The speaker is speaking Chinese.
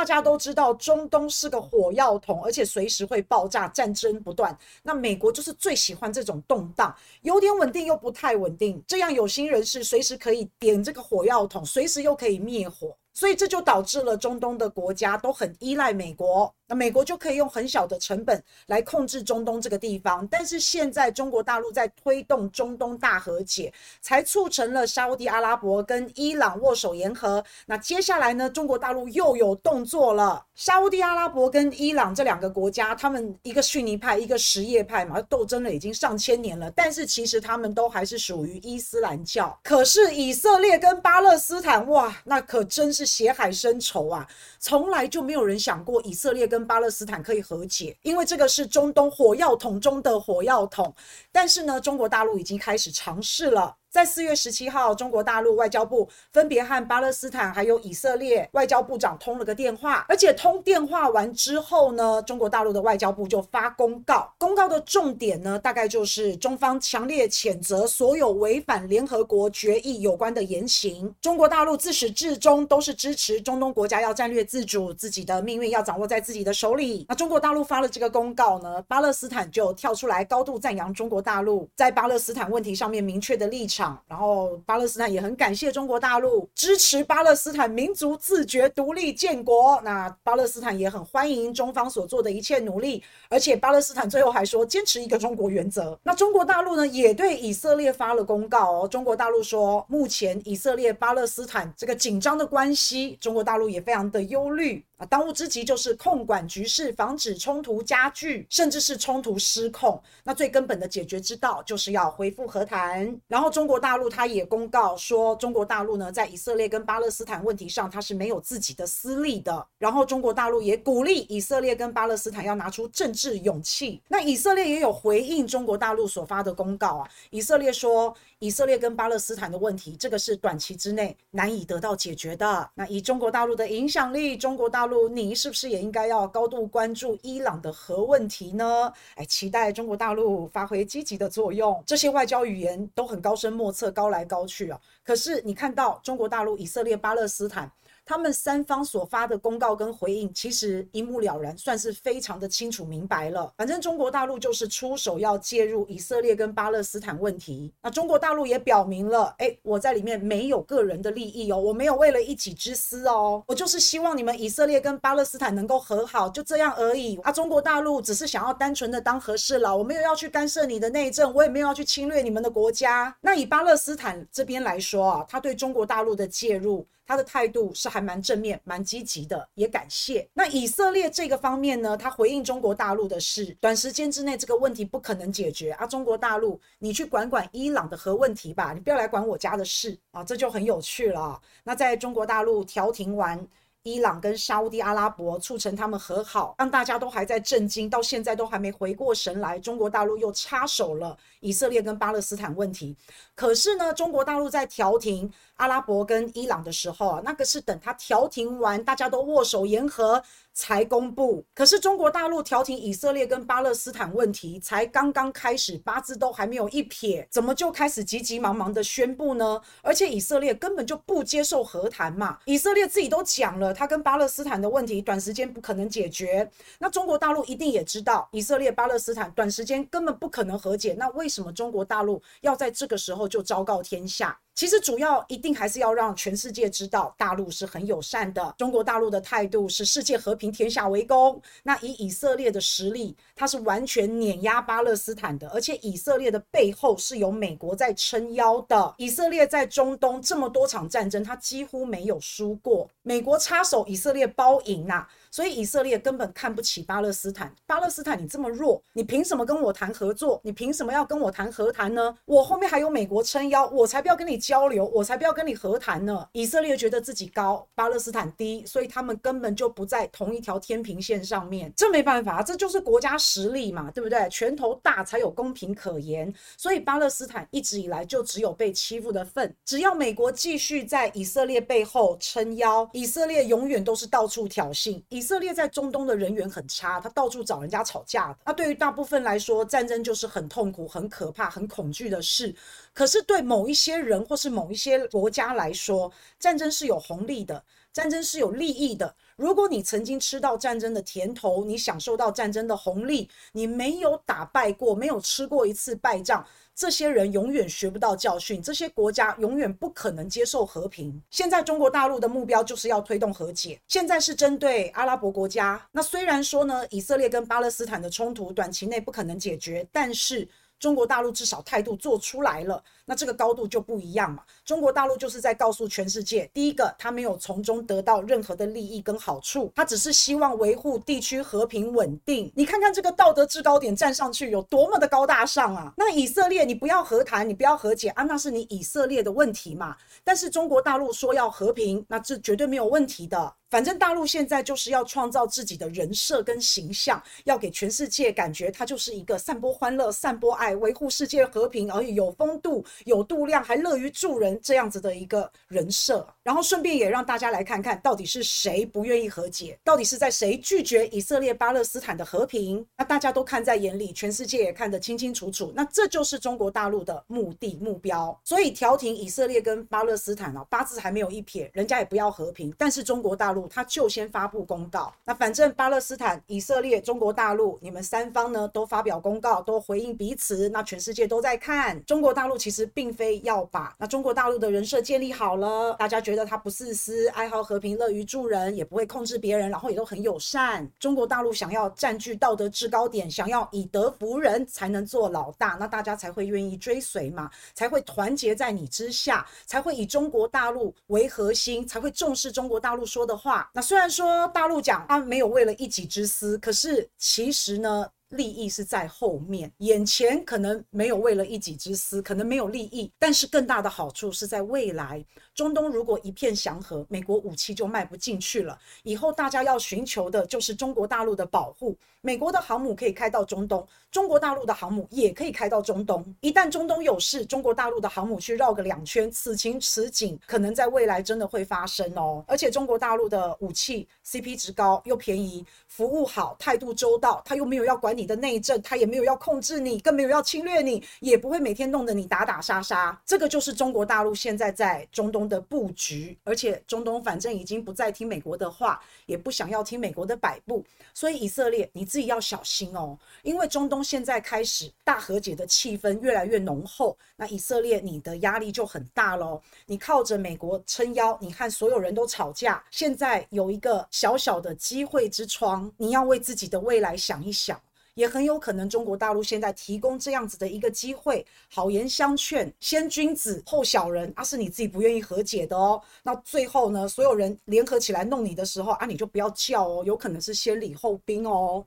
大家都知道，中东是个火药桶，而且随时会爆炸，战争不断。那美国就是最喜欢这种动荡，有点稳定又不太稳定，这样有心人士随时可以点这个火药桶，随时又可以灭火。所以这就导致了中东的国家都很依赖美国，那美国就可以用很小的成本来控制中东这个地方。但是现在中国大陆在推动中东大和解，才促成了沙乌地阿拉伯跟伊朗握手言和。那接下来呢，中国大陆又有动作了。沙乌地阿拉伯跟伊朗这两个国家，他们一个逊尼派，一个什叶派嘛，斗争了已经上千年了。但是其实他们都还是属于伊斯兰教。可是以色列跟巴勒斯坦，哇，那可真是。血海深仇啊，从来就没有人想过以色列跟巴勒斯坦可以和解，因为这个是中东火药桶中的火药桶。但是呢，中国大陆已经开始尝试了。在四月十七号，中国大陆外交部分别和巴勒斯坦还有以色列外交部长通了个电话，而且通电话完之后呢，中国大陆的外交部就发公告，公告的重点呢，大概就是中方强烈谴责所有违反联合国决议有关的言行。中国大陆自始至终都是支持中东国家要战略自主，自己的命运要掌握在自己的手里。那中国大陆发了这个公告呢，巴勒斯坦就跳出来高度赞扬中国大陆在巴勒斯坦问题上面明确的立场。然后巴勒斯坦也很感谢中国大陆支持巴勒斯坦民族自觉独立建国。那巴勒斯坦也很欢迎中方所做的一切努力，而且巴勒斯坦最后还说坚持一个中国原则。那中国大陆呢，也对以色列发了公告哦。中国大陆说，目前以色列巴勒斯坦这个紧张的关系，中国大陆也非常的忧虑。啊，当务之急就是控管局势，防止冲突加剧，甚至是冲突失控。那最根本的解决之道就是要恢复和谈。然后中国大陆他也公告说，中国大陆呢在以色列跟巴勒斯坦问题上，他是没有自己的私利的。然后中国大陆也鼓励以色列跟巴勒斯坦要拿出政治勇气。那以色列也有回应中国大陆所发的公告啊，以色列说，以色列跟巴勒斯坦的问题，这个是短期之内难以得到解决的。那以中国大陆的影响力，中国大陆。你是不是也应该要高度关注伊朗的核问题呢？哎，期待中国大陆发挥积极的作用。这些外交语言都很高深莫测，高来高去啊。可是你看到中国大陆、以色列、巴勒斯坦。他们三方所发的公告跟回应，其实一目了然，算是非常的清楚明白了。反正中国大陆就是出手要介入以色列跟巴勒斯坦问题。那中国大陆也表明了，哎，我在里面没有个人的利益哦，我没有为了一己之私哦，我就是希望你们以色列跟巴勒斯坦能够和好，就这样而已。啊，中国大陆只是想要单纯的当和事佬，我没有要去干涉你的内政，我也没有要去侵略你们的国家。那以巴勒斯坦这边来说啊，他对中国大陆的介入。他的态度是还蛮正面、蛮积极的，也感谢。那以色列这个方面呢，他回应中国大陆的是，短时间之内这个问题不可能解决啊。中国大陆，你去管管伊朗的核问题吧，你不要来管我家的事啊，这就很有趣了。那在中国大陆调停完。伊朗跟沙乌地阿拉伯促成他们和好，让大家都还在震惊，到现在都还没回过神来。中国大陆又插手了以色列跟巴勒斯坦问题。可是呢，中国大陆在调停阿拉伯跟伊朗的时候啊，那个是等他调停完，大家都握手言和。才公布，可是中国大陆调停以色列跟巴勒斯坦问题才刚刚开始，八字都还没有一撇，怎么就开始急急忙忙的宣布呢？而且以色列根本就不接受和谈嘛，以色列自己都讲了，他跟巴勒斯坦的问题短时间不可能解决，那中国大陆一定也知道，以色列巴勒斯坦短时间根本不可能和解，那为什么中国大陆要在这个时候就昭告天下？其实主要一定还是要让全世界知道，大陆是很友善的。中国大陆的态度是世界和平、天下为公。那以以色列的实力，它是完全碾压巴勒斯坦的，而且以色列的背后是有美国在撑腰的。以色列在中东这么多场战争，它几乎没有输过。美国插手，以色列包赢呐、所以以色列根本看不起巴勒斯坦。巴勒斯坦，你这么弱，你凭什么跟我谈合作？你凭什么要跟我谈和谈呢？我后面还有美国撑腰，我才不要跟你交流，我才不要跟你和谈呢。以色列觉得自己高，巴勒斯坦低，所以他们根本就不在同一条天平线上面。这没办法，这就是国家实力嘛，对不对？拳头大才有公平可言。所以巴勒斯坦一直以来就只有被欺负的份。只要美国继续在以色列背后撑腰，以色列永远都是到处挑衅。以以色列在中东的人缘很差，他到处找人家吵架。那对于大部分来说，战争就是很痛苦、很可怕、很恐惧的事。可是对某一些人或是某一些国家来说，战争是有红利的。战争是有利益的。如果你曾经吃到战争的甜头，你享受到战争的红利，你没有打败过，没有吃过一次败仗，这些人永远学不到教训，这些国家永远不可能接受和平。现在中国大陆的目标就是要推动和解，现在是针对阿拉伯国家。那虽然说呢，以色列跟巴勒斯坦的冲突短期内不可能解决，但是。中国大陆至少态度做出来了，那这个高度就不一样嘛。中国大陆就是在告诉全世界，第一个，他没有从中得到任何的利益跟好处，他只是希望维护地区和平稳定。你看看这个道德制高点站上去有多么的高大上啊！那以色列，你不要和谈，你不要和解啊，那是你以色列的问题嘛。但是中国大陆说要和平，那这绝对没有问题的。反正大陆现在就是要创造自己的人设跟形象，要给全世界感觉它就是一个散播欢乐、散播爱、维护世界和平，而且有风度、有度量，还乐于助人这样子的一个人设。然后顺便也让大家来看看到底是谁不愿意和解，到底是在谁拒绝以色列巴勒斯坦的和平？那大家都看在眼里，全世界也看得清清楚楚。那这就是中国大陆的目的目标。所以调停以色列跟巴勒斯坦哦，八字还没有一撇，人家也不要和平，但是中国大陆。他就先发布公告，那反正巴勒斯坦、以色列、中国大陆，你们三方呢都发表公告，都回应彼此，那全世界都在看。中国大陆其实并非要把那中国大陆的人设建立好了，大家觉得他不自私、爱好和平、乐于助人，也不会控制别人，然后也都很友善。中国大陆想要占据道德制高点，想要以德服人，才能做老大，那大家才会愿意追随嘛，才会团结在你之下，才会以中国大陆为核心，才会重视中国大陆说的话。那虽然说大陆讲他没有为了一己之私，可是其实呢，利益是在后面，眼前可能没有为了一己之私，可能没有利益，但是更大的好处是在未来。中东如果一片祥和，美国武器就卖不进去了。以后大家要寻求的就是中国大陆的保护。美国的航母可以开到中东，中国大陆的航母也可以开到中东。一旦中东有事，中国大陆的航母去绕个两圈，此情此景可能在未来真的会发生哦。而且中国大陆的武器 CP 值高又便宜，服务好，态度周到，他又没有要管你你的内政，他也没有要控制你，更没有要侵略你，也不会每天弄得你打打杀杀。这个就是中国大陆现在在中东的布局。而且中东反正已经不再听美国的话，也不想要听美国的摆布，所以以色列你自己要小心哦，因为中东现在开始大和解的气氛越来越浓厚，那以色列你的压力就很大喽。你靠着美国撑腰，你和所有人都吵架，现在有一个小小的机会之窗，你要为自己的未来想一想。也很有可能中国大陆现在提供这样子的一个机会，好言相劝，先君子后小人，啊，是你自己不愿意和解的哦。那最后呢，所有人联合起来弄你的时候啊，你就不要叫哦，有可能是先礼后兵哦。